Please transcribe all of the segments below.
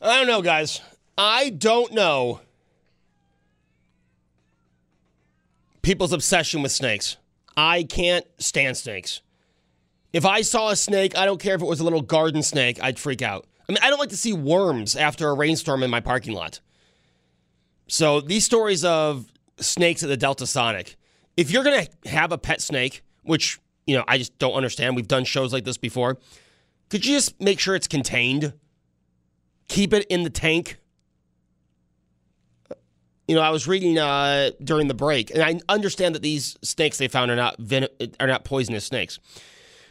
I don't know, guys. I don't know people's obsession with snakes. I can't stand snakes. If I saw a snake, I don't care if it was a little garden snake, I'd freak out. I mean, I don't like to see worms after a rainstorm in my parking lot. So these stories of snakes at the Delta Sonic, if you're going to have a pet snake, which, you know, I just don't understand. We've done shows like this before. Could you just make sure it's contained? Keep it in the tank. You know, I was reading uh, during the break, and I understand that these snakes they found are not ven- are not poisonous snakes.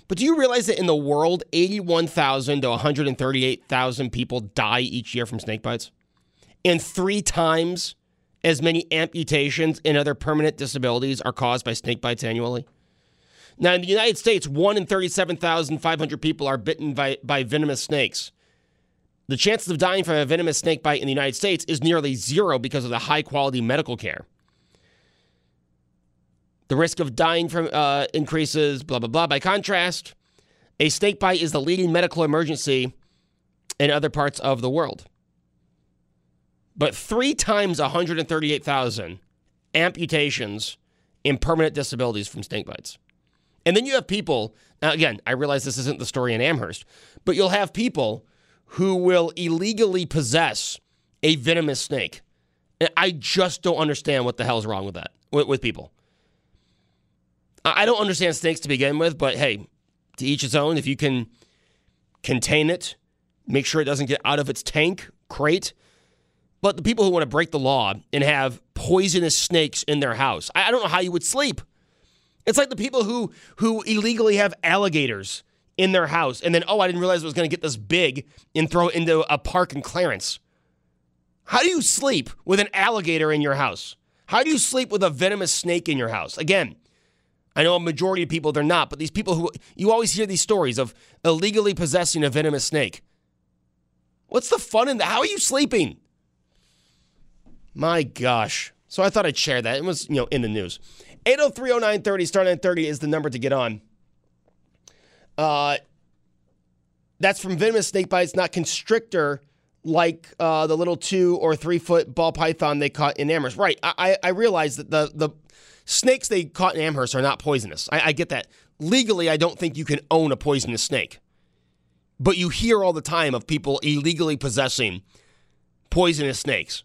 But do you realize that in the world, eighty-one thousand to one hundred and thirty-eight thousand people die each year from snake bites, and three times as many amputations and other permanent disabilities are caused by snake bites annually? Now, in the United States, one in thirty-seven thousand five hundred people are bitten by, by venomous snakes. The chances of dying from a venomous snake bite in the United States is nearly zero because of the high quality medical care. The risk of dying from uh, increases, blah, blah, blah. By contrast, a snake bite is the leading medical emergency in other parts of the world. But three times 138,000 amputations and permanent disabilities from snake bites. And then you have people, now again, I realize this isn't the story in Amherst, but you'll have people who will illegally possess a venomous snake. And I just don't understand what the hell's wrong with that, with, with people. I don't understand snakes to begin with, but hey, to each his own. If you can contain it, make sure it doesn't get out of its tank, crate. But the people who want to break the law and have poisonous snakes in their house, I don't know how you would sleep. It's like the people who who illegally have alligators in their house and then oh I didn't realize it was going to get this big and throw it into a park in Clarence. How do you sleep with an alligator in your house? How do you sleep with a venomous snake in your house? Again, I know a majority of people they're not, but these people who you always hear these stories of illegally possessing a venomous snake. What's the fun in that? How are you sleeping? My gosh. So I thought I'd share that. It was, you know, in the news. 8030930 star 930 is the number to get on. Uh, that's from venomous snake bites, not constrictor, like uh, the little two or three foot ball python they caught in Amherst. Right. I, I, realize that the, the snakes they caught in Amherst are not poisonous. I, I get that. Legally, I don't think you can own a poisonous snake. But you hear all the time of people illegally possessing poisonous snakes,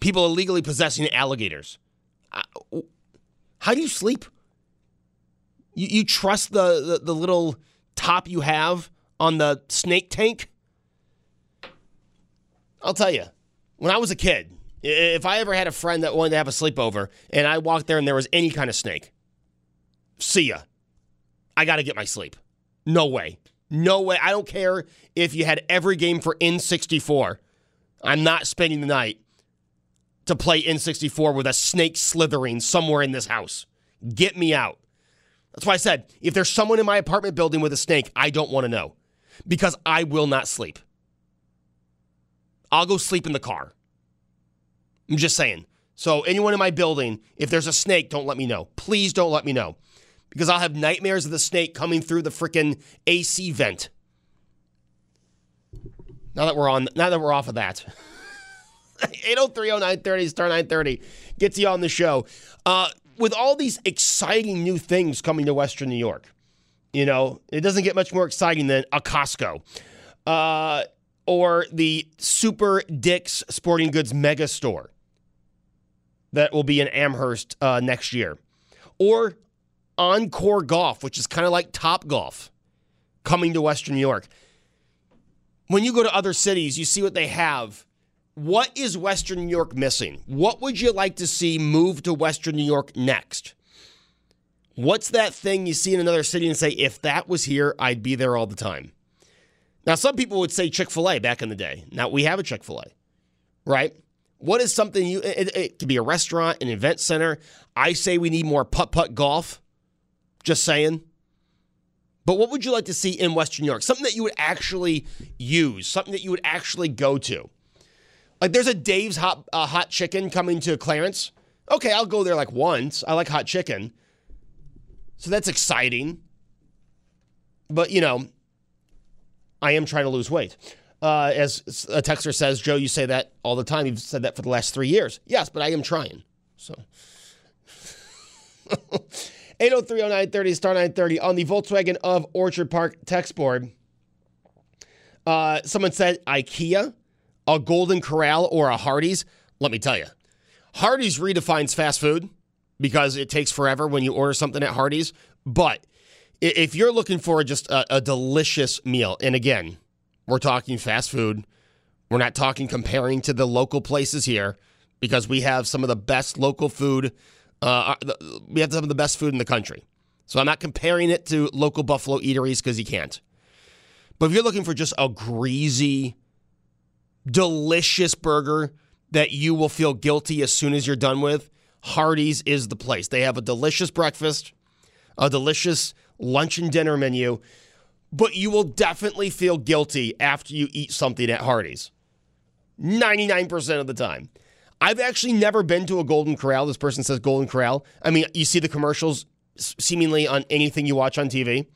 people illegally possessing alligators. How do you sleep? You, you trust the, the, the little top you have on the snake tank? I'll tell you, when I was a kid, if I ever had a friend that wanted to have a sleepover and I walked there and there was any kind of snake, see ya. I got to get my sleep. No way. No way. I don't care if you had every game for N64. I'm not spending the night to play N64 with a snake slithering somewhere in this house. Get me out. That's why I said if there's someone in my apartment building with a snake, I don't want to know because I will not sleep. I'll go sleep in the car. I'm just saying. So, anyone in my building, if there's a snake, don't let me know. Please don't let me know because I'll have nightmares of the snake coming through the freaking AC vent. Now that we're on, now that we're off of that. 8030930 star 930 gets you on the show. Uh, with all these exciting new things coming to Western New York, you know, it doesn't get much more exciting than a Costco. Uh, or the Super Dick's Sporting Goods mega store that will be in Amherst uh, next year, or Encore Golf, which is kind of like Top Golf coming to Western New York. When you go to other cities, you see what they have. What is Western New York missing? What would you like to see move to Western New York next? What's that thing you see in another city and say, if that was here, I'd be there all the time? Now, some people would say Chick fil A back in the day. Now, we have a Chick fil A, right? What is something you, it, it could be a restaurant, an event center. I say we need more putt putt golf. Just saying. But what would you like to see in Western New York? Something that you would actually use, something that you would actually go to. Like there's a Dave's hot uh, hot chicken coming to Clarence. Okay, I'll go there like once. I like hot chicken. So that's exciting. But, you know, I am trying to lose weight. Uh, as a texter says, Joe, you say that all the time. You've said that for the last three years. Yes, but I am trying. So 8030930 star 930 on the Volkswagen of Orchard Park text board. Uh, someone said IKEA, a Golden Corral, or a Hardee's. Let me tell you, Hardee's redefines fast food because it takes forever when you order something at Hardee's. But if you're looking for just a, a delicious meal, and again, we're talking fast food, we're not talking comparing to the local places here because we have some of the best local food. Uh, uh we have some of the best food in the country. So I'm not comparing it to local Buffalo eateries because you can't. But if you're looking for just a greasy, delicious burger that you will feel guilty as soon as you're done with, Hardee's is the place. They have a delicious breakfast, a delicious lunch and dinner menu, but you will definitely feel guilty after you eat something at Hardee's. 99% of the time. I've actually never been to a Golden Corral. This person says Golden Corral. I mean, you see the commercials seemingly on anything you watch on TV,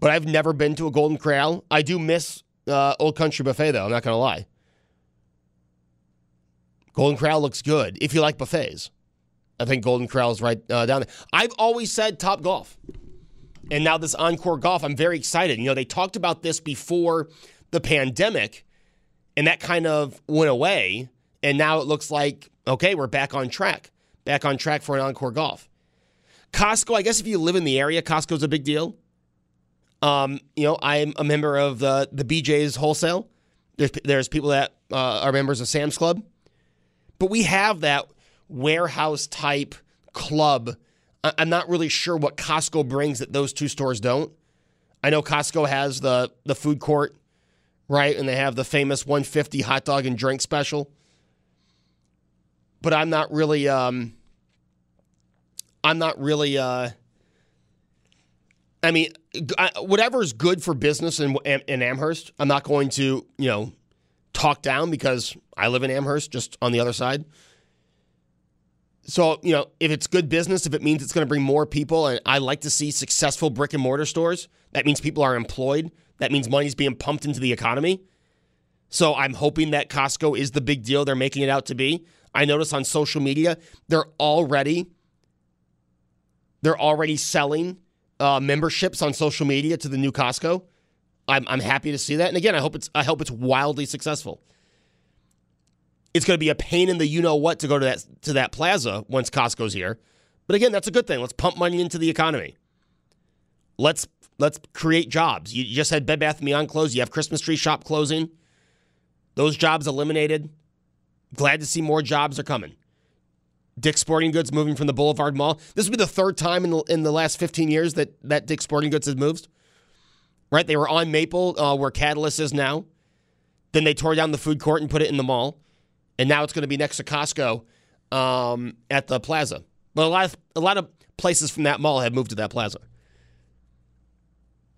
but I've never been to a Golden Corral. I do miss uh, Old Country Buffet, though. I'm not going to lie. Golden Corral looks good if you like buffets. I think Golden Corral is right uh, down there. I've always said Top Golf. And now this Encore Golf, I'm very excited. You know, they talked about this before the pandemic, and that kind of went away. And now it looks like, okay, we're back on track, back on track for an Encore Golf. Costco, I guess if you live in the area, Costco's a big deal. Um, you know, I'm a member of the, the BJ's Wholesale. There's, there's people that uh, are members of Sam's Club. But we have that warehouse type club I'm not really sure what Costco brings that those two stores don't. I know Costco has the the food court, right? And they have the famous 150 hot dog and drink special. But I'm not really um I'm not really uh I mean, whatever is good for business in, in Amherst, I'm not going to, you know, talk down because I live in Amherst, just on the other side. So, you know, if it's good business, if it means it's going to bring more people, and I like to see successful brick and mortar stores, that means people are employed. That means money's being pumped into the economy. So I'm hoping that Costco is the big deal they're making it out to be. I notice on social media, they're already they're already selling uh, memberships on social media to the new Costco. I'm, I'm happy to see that. And again, I hope it's I hope it's wildly successful it's going to be a pain in the you know what to go to that to that plaza once Costco's here. But again, that's a good thing. Let's pump money into the economy. Let's let's create jobs. You just had Bed Bath & Beyond close. You have Christmas tree shop closing. Those jobs eliminated. Glad to see more jobs are coming. Dick's Sporting Goods moving from the Boulevard Mall. This will be the third time in the, in the last 15 years that, that Dick's Sporting Goods has moved. Right? They were on Maple, uh, where Catalyst is now. Then they tore down the food court and put it in the mall and now it's going to be next to Costco um, at the plaza. But a lot of a lot of places from that mall have moved to that plaza.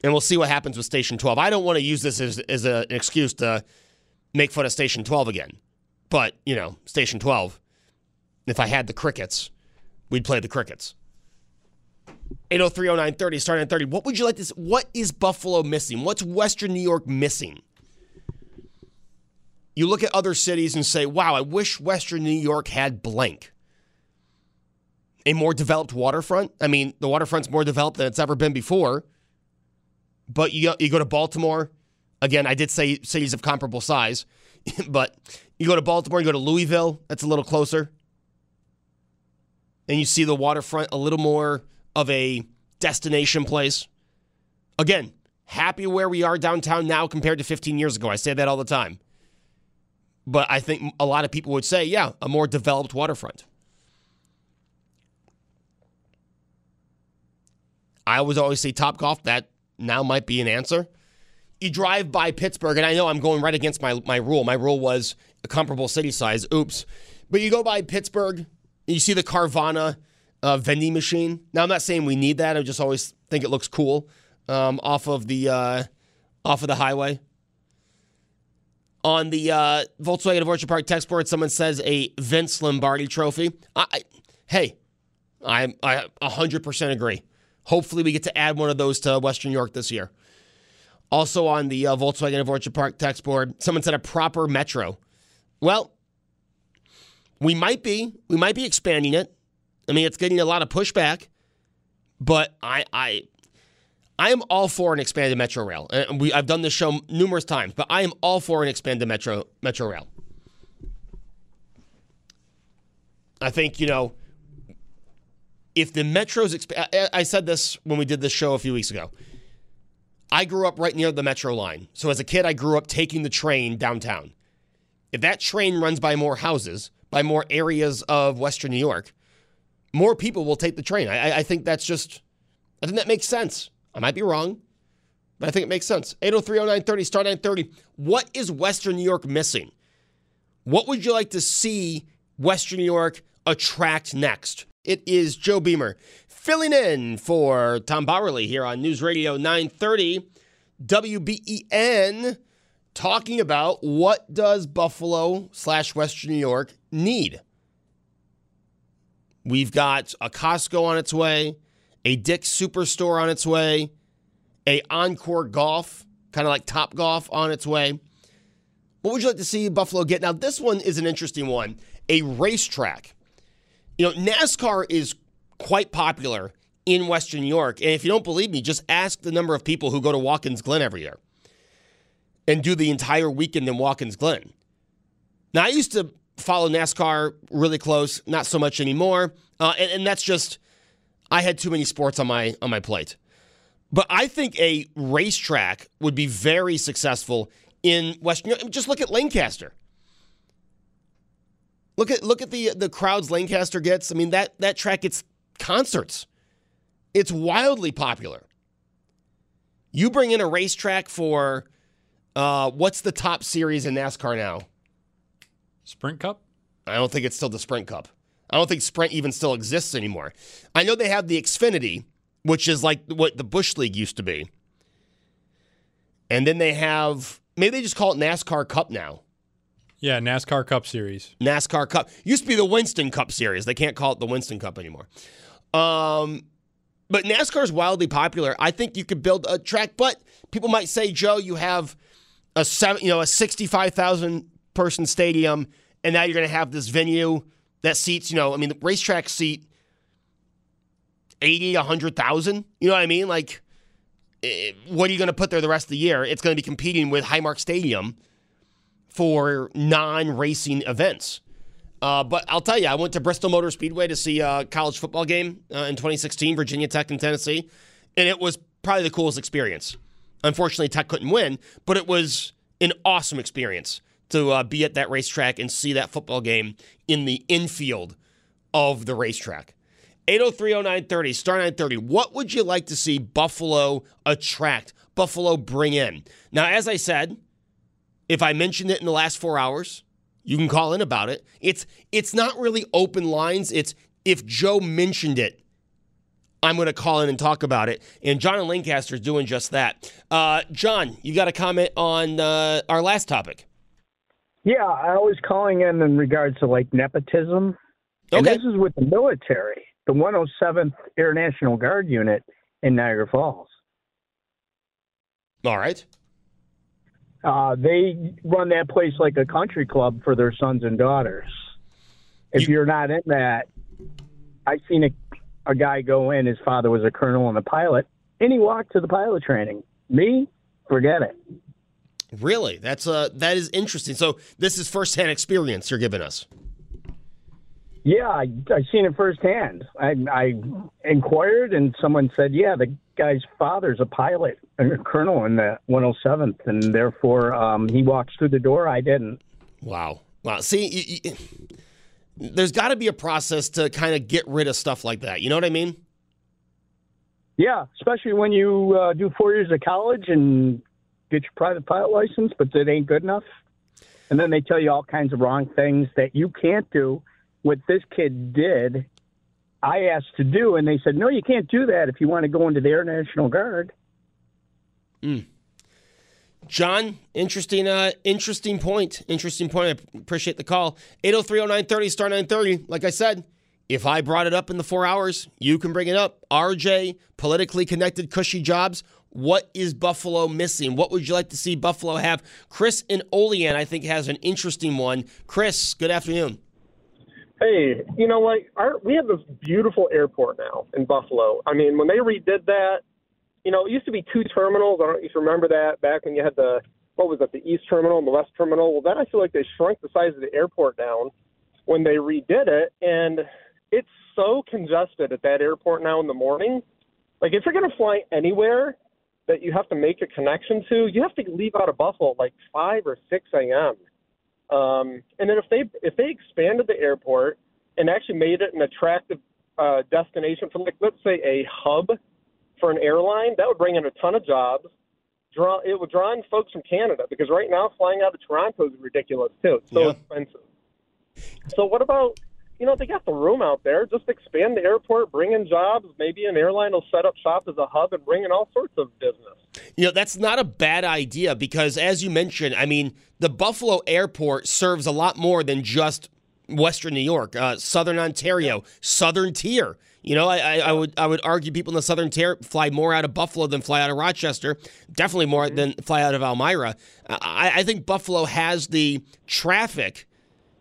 And we'll see what happens with Station 12. I don't want to use this as, as a, an excuse to make fun of Station 12 again. But, you know, Station 12, if I had the crickets, we'd play the crickets. 8030930, starting at 30. What would you like see? What is Buffalo missing? What's Western New York missing? You look at other cities and say, wow, I wish Western New York had blank. A more developed waterfront. I mean, the waterfront's more developed than it's ever been before. But you, you go to Baltimore, Again, I did say cities of comparable size, but you go to Baltimore, you go to Louisville, that's a little closer. And you see the waterfront a little more of a destination place. Again, happy where we are downtown now compared to 15 years ago. I say that all the time. But I think a lot of people would say, yeah, a more developed waterfront. I would always say Top Golf. That now might be an answer. You drive by Pittsburgh, and I know I'm going right against my, my rule. My rule was a comparable city size. Oops. But you go by Pittsburgh, you see the Carvana uh, vending machine. Now, I'm not saying we need that. I just always think it looks cool um, off of the uh, off of the highway. On the uh, Volkswagen of Orchard Park text board, someone says a Vince Lombardi trophy. I, I, hey, I, I 100% agree. Hopefully, we get to add one of those to Western York this year. Also on the uh, Volkswagen of Orchard Park text board, someone said a proper metro. Well, we might be. We might be expanding it. I mean, it's getting a lot of pushback, but I, I, I am all for an expanded metro rail. And we, I've done this show numerous times, but I am all for an expanded metro metro rail. I think you know if the metro's. Exp- I, I said this when we did this show a few weeks ago. I grew up right near the metro line, so as a kid, I grew up taking the train downtown. If that train runs by more houses, by more areas of Western New York, more people will take the train. I, I think that's just, I think that makes sense. I might be wrong, but I think it makes sense. 8030930, star 930. What is Western New York missing? What would you like to see Western New York attract next? It is Joe Beamer filling in for Tom Bauerle here on News Radio 930 WBEN talking about what does Buffalo slash Western New York need. We've got a Costco on its way, a Dick's Superstore on its way, a Encore Golf, kind of like Top Golf on its way. What would you like to see Buffalo get? Now, this one is an interesting one a racetrack. You know, NASCAR is quite popular in Western New York. And if you don't believe me, just ask the number of people who go to Watkins Glen every year and do the entire weekend in Watkins Glen. Now, I used to follow NASCAR really close, not so much anymore. Uh, and, and that's just, I had too many sports on my on my plate. But I think a racetrack would be very successful in Western. Just look at Lancaster. Look at look at the the crowds Lancaster gets. I mean that that track gets concerts. It's wildly popular. You bring in a racetrack for uh, what's the top series in NASCAR now? Sprint Cup? I don't think it's still the Sprint Cup. I don't think Sprint even still exists anymore. I know they have the Xfinity, which is like what the Busch League used to be. And then they have maybe they just call it NASCAR Cup now. Yeah, NASCAR Cup Series. NASCAR Cup used to be the Winston Cup Series. They can't call it the Winston Cup anymore. Um, but NASCAR is wildly popular. I think you could build a track, but people might say, Joe, you have a seven, you know, a sixty-five thousand person stadium, and now you're going to have this venue that seats, you know, I mean, the racetrack seat 80, 100,000. You know what I mean? Like, eh, what are you going to put there the rest of the year? It's going to be competing with Highmark Stadium for non racing events. Uh, but I'll tell you, I went to Bristol Motor Speedway to see a college football game uh, in 2016, Virginia Tech and Tennessee, and it was probably the coolest experience. Unfortunately, Tech couldn't win, but it was an awesome experience to uh, be at that racetrack and see that football game in the infield of the racetrack. 8030930, star 930. What would you like to see Buffalo attract, Buffalo bring in? Now, as I said, if I mentioned it in the last four hours, you can call in about it. It's it's not really open lines. It's if Joe mentioned it, I'm going to call in and talk about it. And John and Lancaster is doing just that. Uh, John, you got a comment on uh, our last topic? Yeah, I was calling in in regards to like nepotism. And this is with the military, the 107th Air National Guard Unit in Niagara Falls. All right. Uh, they run that place like a country club for their sons and daughters. If you, are not in that, I've seen a, a guy go in. His father was a colonel and a pilot, and he walked to the pilot training. Me, forget it. Really? That's uh that is interesting. So this is firsthand experience you're giving us. Yeah, I, I seen it firsthand. I, I inquired, and someone said, "Yeah, the guy's father's a pilot, a colonel in the 107th, and therefore um, he walks through the door. I didn't." Wow. Wow. See, you, you, there's got to be a process to kind of get rid of stuff like that. You know what I mean? Yeah, especially when you uh, do four years of college and get your private pilot license, but it ain't good enough. And then they tell you all kinds of wrong things that you can't do. What this kid did, I asked to do, and they said, no, you can't do that if you want to go into the Air National Guard. John, interesting, uh, interesting point. Interesting point. I appreciate the call. 8030930, star 930. Like I said, if I brought it up in the four hours, you can bring it up. RJ, politically connected, cushy jobs. What is Buffalo missing? What would you like to see Buffalo have? Chris in Olean, I think, has an interesting one. Chris, good afternoon. Hey, you know what? Our, we have this beautiful airport now in Buffalo. I mean, when they redid that, you know, it used to be two terminals. I don't know if you remember that back when you had the what was it, the East Terminal and the West Terminal. Well, then I feel like they shrunk the size of the airport down when they redid it, and it's so congested at that airport now in the morning. Like if you're going to fly anywhere that you have to make a connection to, you have to leave out of Buffalo at like five or six a.m. Um, and then if they if they expanded the airport and actually made it an attractive uh, destination for like let's say a hub for an airline, that would bring in a ton of jobs. Draw it would draw in folks from Canada because right now flying out of Toronto is ridiculous too. It's so Yeah. expensive. So what about you know they got the room out there? Just expand the airport, bring in jobs. Maybe an airline will set up shop as a hub and bring in all sorts of business. You know, that's not a bad idea because, as you mentioned, I mean, the Buffalo airport serves a lot more than just Western New York, uh, Southern Ontario, Southern Tier. You know, I, I, I would I would argue people in the Southern Tier fly more out of Buffalo than fly out of Rochester. Definitely more than fly out of Elmira. I, I think Buffalo has the traffic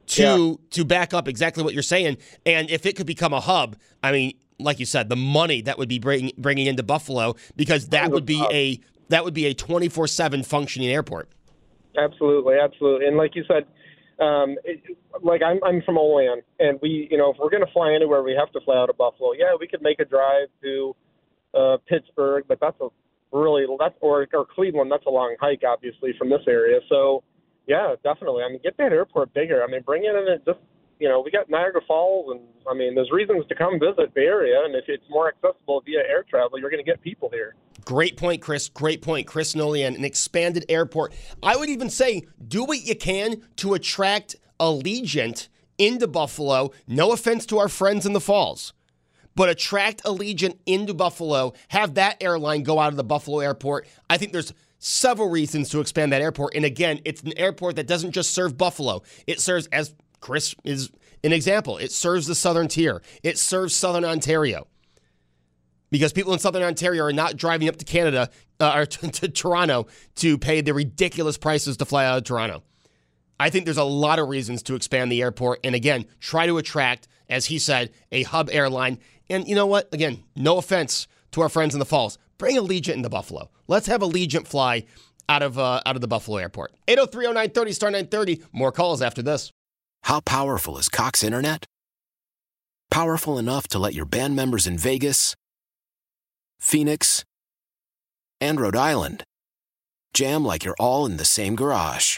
to to back up exactly what you're saying. And if it could become a hub, I mean, like you said, the money that would be bring, bringing into Buffalo because that would be a that would be a 24 seven functioning airport. Absolutely, absolutely. And like you said, um, it, like I'm, I'm from Olean, and we, you know, if we're going to fly anywhere, we have to fly out of Buffalo. Yeah, we could make a drive to uh, Pittsburgh, but that's a really that's or or Cleveland. That's a long hike, obviously, from this area. So, yeah, definitely. I mean, get that airport bigger. I mean, bring it in and just. You know, we got Niagara Falls, and I mean, there's reasons to come visit the area. And if it's more accessible via air travel, you're going to get people here. Great point, Chris. Great point, Chris Nolian. An expanded airport. I would even say do what you can to attract Allegiant into Buffalo. No offense to our friends in the Falls, but attract Allegiant into Buffalo. Have that airline go out of the Buffalo airport. I think there's several reasons to expand that airport. And again, it's an airport that doesn't just serve Buffalo. It serves, as Chris is an example, it serves the Southern Tier. It serves Southern Ontario because people in Southern Ontario are not driving up to Canada uh, or to, to Toronto to pay the ridiculous prices to fly out of Toronto. I think there's a lot of reasons to expand the airport and again, try to attract, as he said, a hub airline. And you know what? Again, no offense to our friends in the Falls. Bring Allegiant into Buffalo. Let's have Allegiant fly out of uh, out of the Buffalo airport. 8030930 star 930. More calls after this. How powerful is Cox Internet? Powerful enough to let your band members in Vegas, Phoenix, and Rhode Island jam like you're all in the same garage.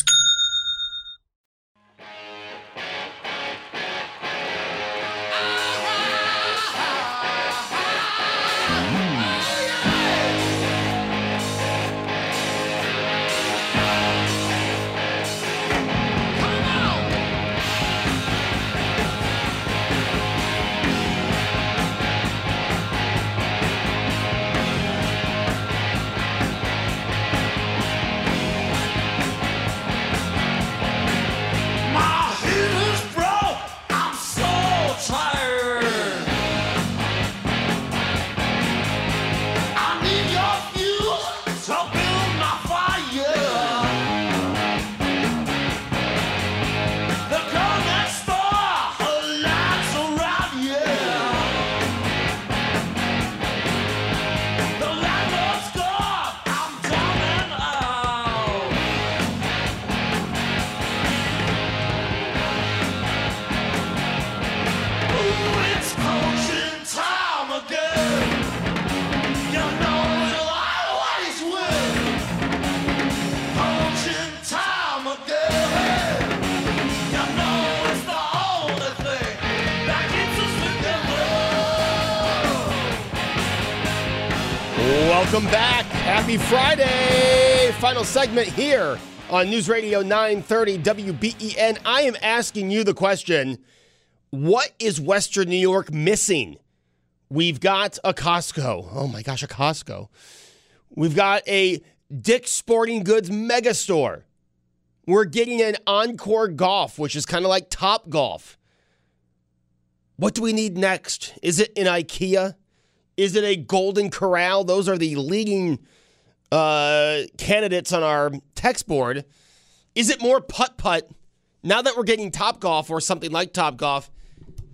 Welcome back. Happy Friday. Final segment here on News Radio 930 WBEN. I am asking you the question what is Western New York missing? We've got a Costco. Oh my gosh, a Costco. We've got a Dick's Sporting Goods mega store. We're getting an Encore Golf, which is kind of like Top Golf. What do we need next? Is it an IKEA? Is it a Golden Corral? Those are the leading uh, candidates on our text board. Is it more putt putt? Now that we're getting Top Golf or something like Top Golf,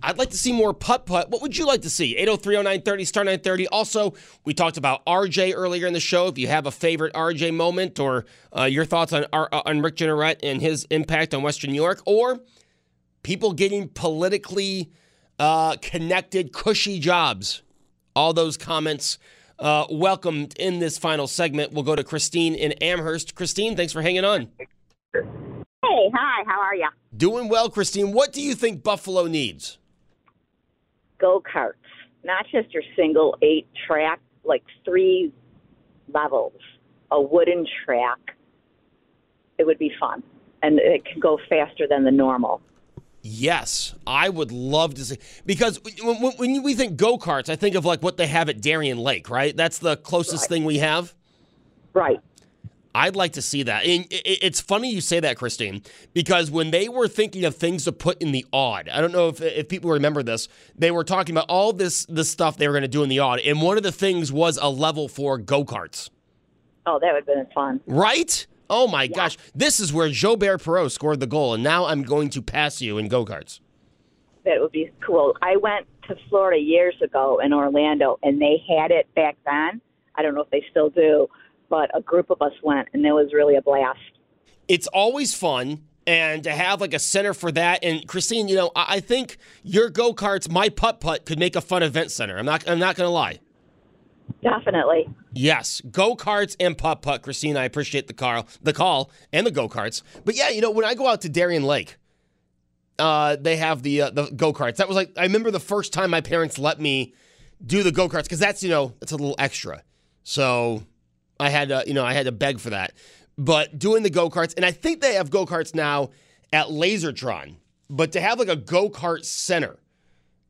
I'd like to see more putt putt. What would you like to see? 8030930 star 930. Also, we talked about RJ earlier in the show. If you have a favorite RJ moment or uh, your thoughts on uh, on Rick Jeanneret and his impact on Western New York, or people getting politically uh, connected, cushy jobs. All those comments uh, welcomed in this final segment. We'll go to Christine in Amherst. Christine, thanks for hanging on. Hey, hi, how are you? Doing well, Christine. What do you think Buffalo needs? Go karts, not just your single eight track, like three levels, a wooden track. It would be fun, and it can go faster than the normal. Yes, I would love to see because when, we think go karts, I think of like what they have at Darien Lake, right? That's the closest thing we have. Right. I'd like to see that. And it- it- it's funny you say that, Christine, because when they were thinking of things to put in the Aud, I don't know if, if people remember this, they were talking about all this this stuff they were going to do in the Aud, and one of the things was a level for go karts. Oh, that would have been fun. Right? Oh my gosh. This is where Gilbert Perreault scored the goal, and now I'm going to pass you in go karts. That would be cool. I went to Florida years ago in Orlando, and they had it back then. I don't know if they still do, but a group of us went, and it was really a blast. It's always fun. And to have like a center for that, and Christine, you know, I I think your go karts, my putt putt, could make a fun event center. I'm not, I'm not going to lie. Definitely. Yes, go karts and putt putt, Christine. I appreciate the call, the call, and the go karts. But yeah, you know, when I go out to Darien Lake, uh, they have the uh, the go karts. That was like I remember the first time my parents let me do the go karts because that's you know it's a little extra. So I had to you know I had to beg for that. But doing the go karts, and I think they have go karts now at Lasertron. But to have like a go kart center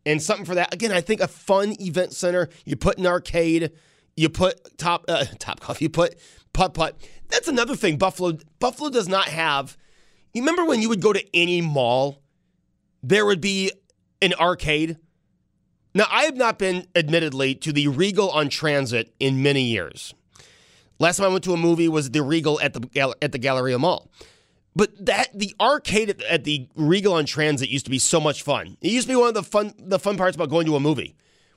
and something for that again, I think a fun event center. You put an arcade, you put top uh, top golf, you put putt putt. That's another thing. Buffalo Buffalo does not have. You remember when you would go to any mall, there would be an arcade. Now I have not been, admittedly, to the Regal on Transit in many years. Last time I went to a movie was the Regal at the at the Galleria Mall. But that the arcade at, at the Regal on Transit used to be so much fun. It used to be one of the fun the fun parts about going to a movie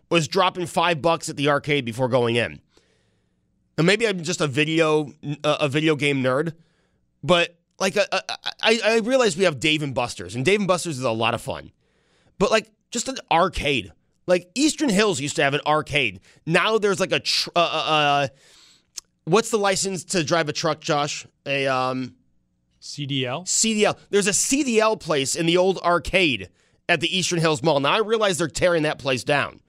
was dropping five bucks at the arcade before going in. And maybe I'm just a video a, video game nerd, but like I, I realize we have Dave and Buster's, and Dave and Buster's is a lot of fun. But like just an arcade, like Eastern Hills used to have an arcade. Now there's like a tr- uh, uh, uh, what's the license to drive a truck, Josh? A um. CDL? CDL. There's a CDL place in the old arcade at the Eastern Hills Mall. Now I realize they're tearing that place down.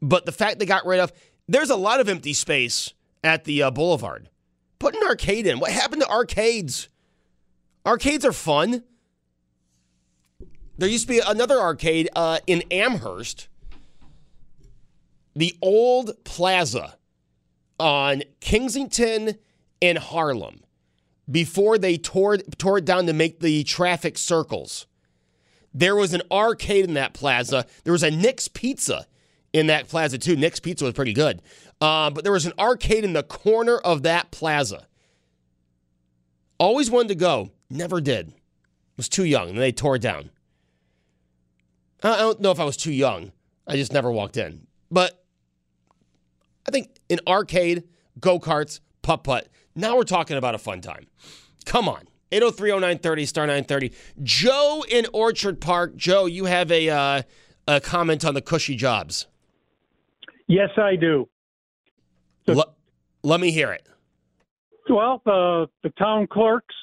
But the fact they got rid of, there's a lot of empty space at the uh, Boulevard. Put an arcade in. What happened to arcades? Arcades are fun. There used to be another arcade uh, in Amherst, the old plaza on Kensington and Harlem before they tore, tore it down to make the traffic circles. There was an arcade in that plaza. There was a Nick's Pizza in that plaza, too. Nick's Pizza was pretty good. Uh, but there was an arcade in the corner of that plaza. Always wanted to go, never did. Was too young, and they tore it down. I don't know if I was too young. I just never walked in. But I think an arcade, go karts, putt putt. Now we're talking about a fun time. Come on. 8030930 star 930. Joe in Orchard Park. Joe, you have a uh, a comment on the cushy jobs. Yes, I do. Le- let me hear it. Well, the the town clerk's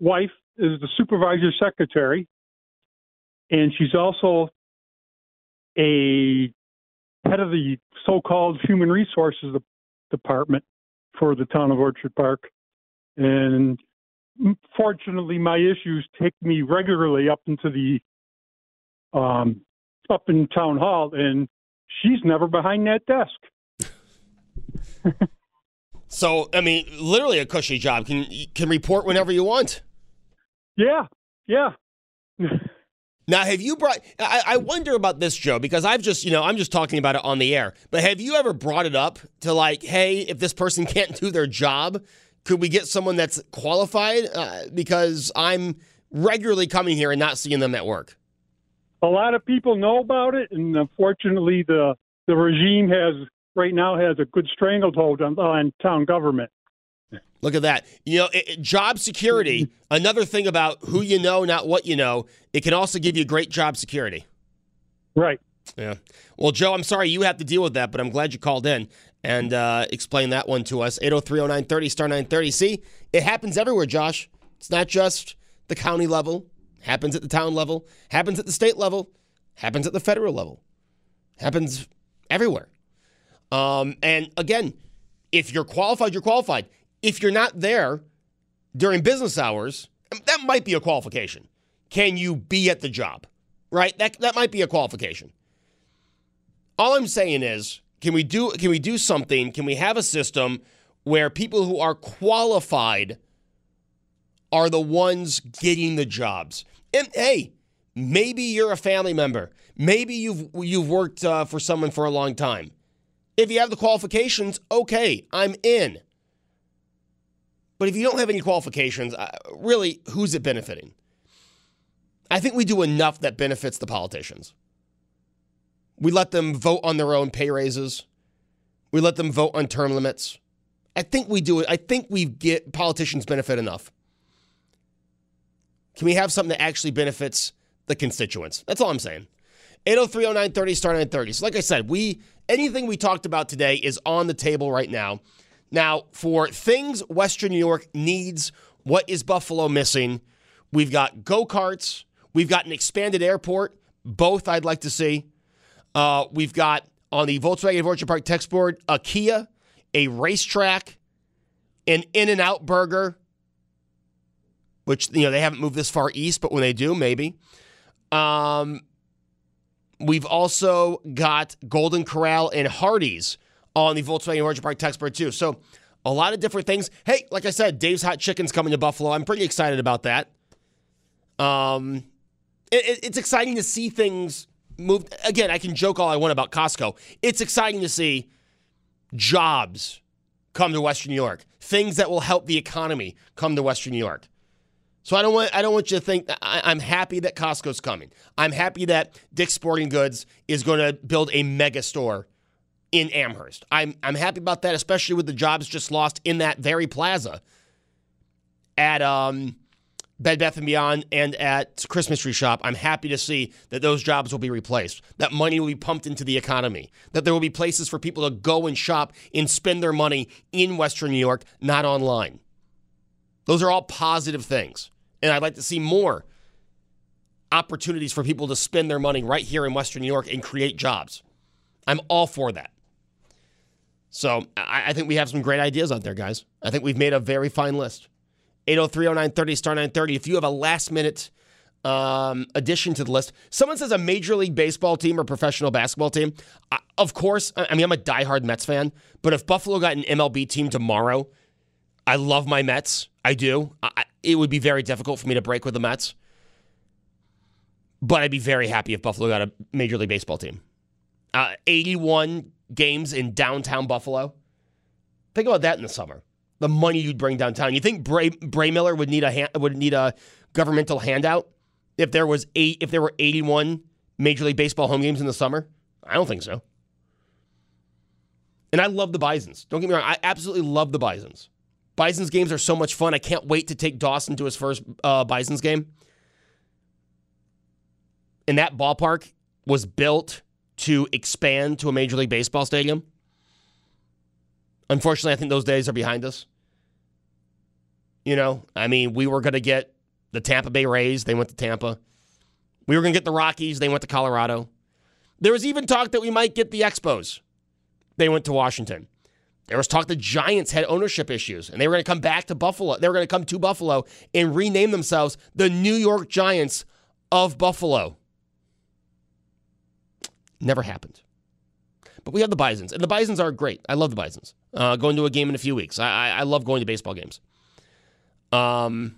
wife is the supervisor secretary, and she's also a head of the so-called human resources department for the town of Orchard Park. And fortunately, my issues take me regularly up into the um, up in town hall, and she's never behind that desk. So, I mean, literally a cushy job. Can can report whenever you want. Yeah, yeah. Now, have you brought? I, I wonder about this, Joe, because I've just, you know, I'm just talking about it on the air. But have you ever brought it up to like, hey, if this person can't do their job, could we get someone that's qualified? Uh, because I'm regularly coming here and not seeing them at work. A lot of people know about it, and unfortunately, the the regime has right now has a good stranglehold on, on town government. Look at that. You know, it, it- job security, another thing about who you know, not what you know, it can also give you great job security. Right. Yeah. Well, Joe, I'm sorry you have to deal with that, but I'm glad you called in and uh, explained that one to us. 803 0930 star 930. See, it happens everywhere, Josh. It's not just the county level, happens at the town level, happens at the state level, happens at the federal level, happens everywhere. Um, and again, if you're qualified, you're qualified. If you're not there during business hours, that might be a qualification. Can you be at the job? Right? That that might be a qualification. All I'm saying is, can we do can we do something? Can we have a system where people who are qualified are the ones getting the jobs? And hey, maybe you're a family member. Maybe you've you've worked uh, for someone for a long time. If you have the qualifications, okay, I'm in. But if you don't have any qualifications, uh, really, who's it benefiting? I think we do enough that benefits the politicians. We let them vote on their own pay raises. We let them vote on term limits. I think we do it. I think we get politicians benefit enough. Can we have something that actually benefits the constituents? That's all I'm saying. 8030930 star 930. So like I said, we anything we talked about today is on the table right now. Now, for things Western New York needs, what is Buffalo missing? We've got go-karts, We've got an expanded airport. Both I'd like to see. Uh, we've got on the Volkswagen Orchard Park text board a Kia, a racetrack, an In and Out burger, which you know they haven't moved this far east, but when they do, maybe. Um, we've also got Golden Corral and Hardee's on the Volkswagen Orchard Park text board too. So a lot of different things. Hey, like I said, Dave's Hot Chicken's coming to Buffalo. I'm pretty excited about that. Um, it- it- it's exciting to see things move. Again, I can joke all I want about Costco. It's exciting to see jobs come to Western New York, things that will help the economy come to Western New York. So I don't want I don't want you to think I, I'm happy that Costco's coming. I'm happy that Dick's Sporting Goods is going to build a mega store in Amherst. I'm I'm happy about that, especially with the jobs just lost in that very plaza at um, Bed Bath and Beyond and at Christmas Tree Shop. I'm happy to see that those jobs will be replaced. That money will be pumped into the economy. That there will be places for people to go and shop and spend their money in Western New York, not online. Those are all positive things. And I'd like to see more opportunities for people to spend their money right here in Western New York and create jobs. I'm all for that. So I, I think we have some great ideas out there, guys. I think we've made a very fine list. 8030930 star 930. If you have a last minute um, addition to the list, someone says a Major League Baseball team or professional basketball team. I, of course, I I mean, I'm a diehard Mets fan, but if Buffalo got an MLB team tomorrow, I love my Mets. I do. I, it would be very difficult for me to break with the Mets. But I'd be very happy if Buffalo got a Major League Baseball team. Uh, 81 games in downtown Buffalo. Think about that in the summer. The money you'd bring downtown. You think Bray, Bray Miller would need a hand, would need a governmental handout if there was eight if there were 81 Major League Baseball home games in the summer? I don't think so. And I love the Bisons. Don't get me wrong. I absolutely love the Bisons. Bisons games are so much fun. I can't wait to take Dawson to his first uh, Bisons game. And that ballpark was built to expand to a Major League Baseball stadium. Unfortunately, I think those days are behind us. You know, I mean, we were going to get the Tampa Bay Rays, they went to Tampa. We were going to get the Rockies, they went to Colorado. There was even talk that we might get the Expos. They went to Washington. There was talk the Giants had ownership issues and they were going to come back to Buffalo. They were going to come to Buffalo and rename themselves the New York Giants of Buffalo. Never happened. But we have the Bisons, and the Bisons are great. I love the Bisons. Uh, going to a game in a few weeks. I, I, I love going to baseball games. Um,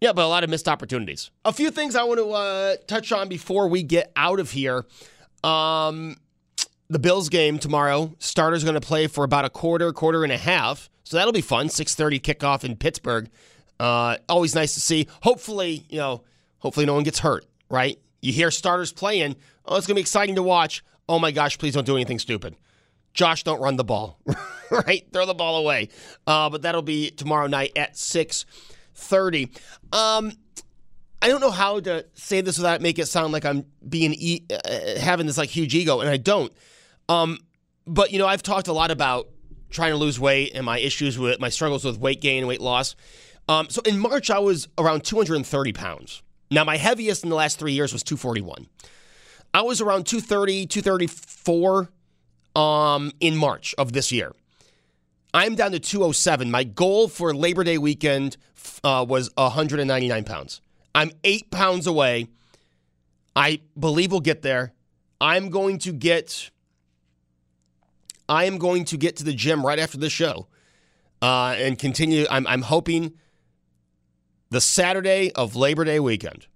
yeah, but a lot of missed opportunities. A few things I want to uh, touch on before we get out of here. Um, the Bills game tomorrow. Starters going to play for about a quarter, quarter and a half. So that'll be fun. Six thirty kickoff in Pittsburgh. Uh, always nice to see. Hopefully, you know, hopefully no one gets hurt. Right? You hear starters playing. Oh, it's going to be exciting to watch. Oh my gosh! Please don't do anything stupid. Josh, don't run the ball. right? Throw the ball away. Uh, but that'll be tomorrow night at six thirty. Um, I don't know how to say this without make it sound like I'm being e- uh, having this like huge ego, and I don't. Um, but you know, I've talked a lot about trying to lose weight and my issues with my struggles with weight gain and weight loss. Um, so in March, I was around 230 pounds. Now, my heaviest in the last three years was 241. I was around 230, 234 um, in March of this year. I'm down to 207. My goal for Labor Day weekend uh, was 199 pounds. I'm eight pounds away. I believe we'll get there. I'm going to get. I am going to get to the gym right after this show, uh, and continue. I'm, I'm hoping the Saturday of Labor Day weekend.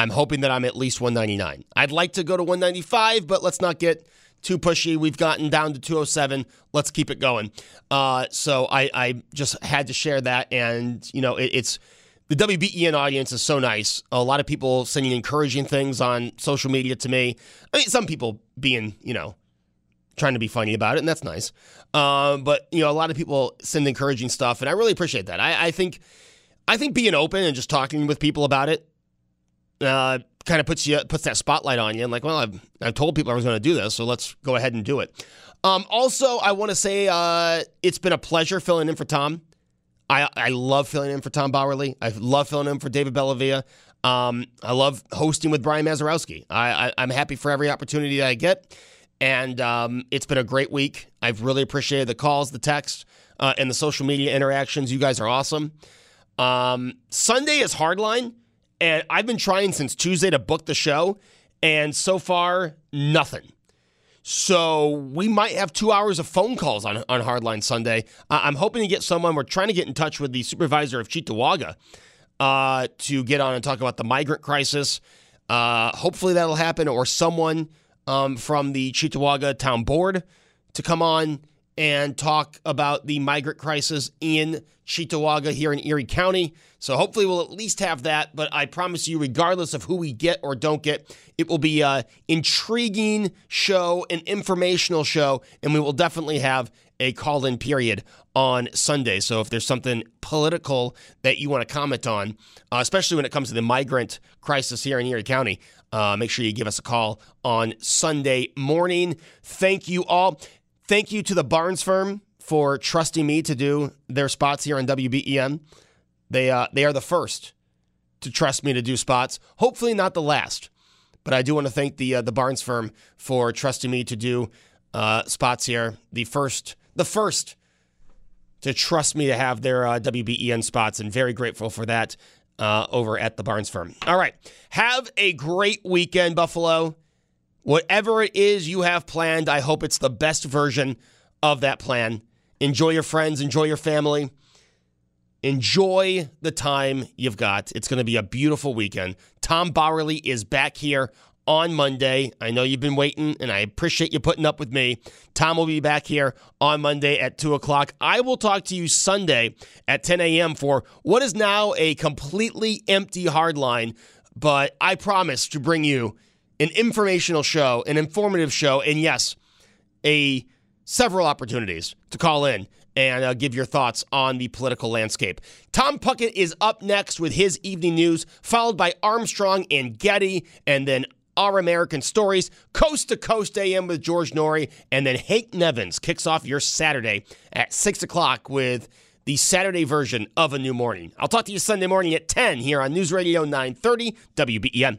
I'm hoping that I'm at least 199. I'd like to go to 195, but let's not get too pushy. We've gotten down to 207. Let's keep it going. Uh, so I, I just had to share that, and you know, it, it's the WBEN audience is so nice. A lot of people sending encouraging things on social media to me. I mean, some people being, you know, trying to be funny about it, and that's nice. Um, but you know, a lot of people send encouraging stuff, and I really appreciate that. I, I think, I think being open and just talking with people about it, uh, kind of puts you puts that spotlight on you. And like, well, I've I've told people I was going to do this, so let's go ahead and do it. Um, also, I want to say uh, it's been a pleasure filling in for Tom. I, I love filling in for Tom Bauerle. I love filling in for David Bellavia. Um, I love hosting with Brian Mazurowski. I, I, I'm happy for every opportunity that I get. And um, it's been a great week. I've really appreciated the calls, the texts, uh, and the social media interactions. You guys are awesome. Um, Sunday is Hardline, and I've been trying since Tuesday to book the show, and so far, nothing. So we might have two hours of phone calls on, on Hardline Sunday. I'm hoping to get someone. We're trying to get in touch with the supervisor of Cheektowaga uh, to get on and talk about the migrant crisis. Uh, hopefully that'll happen, or someone um, from the Cheektowaga Town Board to come on and talk about the migrant crisis in Cheektowaga here in Erie County. So hopefully we'll at least have that. But I promise you, regardless of who we get or don't get, it will be a intriguing show, an informational show, and we will definitely have a call-in period on Sunday. So if there's something political that you want to comment on, uh, especially when it comes to the migrant crisis here in Erie County, uh, make sure you give us a call on Sunday morning. Thank you all. Thank you to the Barnes firm for trusting me to do their spots here on WBEN. They uh, they are the first to trust me to do spots. Hopefully not the last, but I do want to thank the uh, the Barnes firm for trusting me to do uh, spots here. The first the first to trust me to have their uh, WBEN spots, and very grateful for that uh, over at the Barnes firm. All right, have a great weekend, Buffalo. Whatever it is you have planned, I hope it's the best version of that plan. Enjoy your friends, enjoy your family, enjoy the time you've got. It's going to be a beautiful weekend. Tom Bauerle is back here on Monday. I know you've been waiting, and I appreciate you putting up with me. Tom will be back here on Monday at 2 o'clock. I will talk to you Sunday at 10 a.m. for what is now a completely empty hardline, but I promise to bring you an informational show, an informative show, and yes, a several opportunities to call in and uh, give your thoughts on the political landscape. Tom Puckett is up next with his evening news, followed by Armstrong and Getty, and then Our American Stories, Coast to Coast AM with George Noory, and then Hank Nevins kicks off your Saturday at 6 o'clock with the Saturday version of A New Morning. I'll talk to you Sunday morning at 10 here on News Radio 930 WBEN.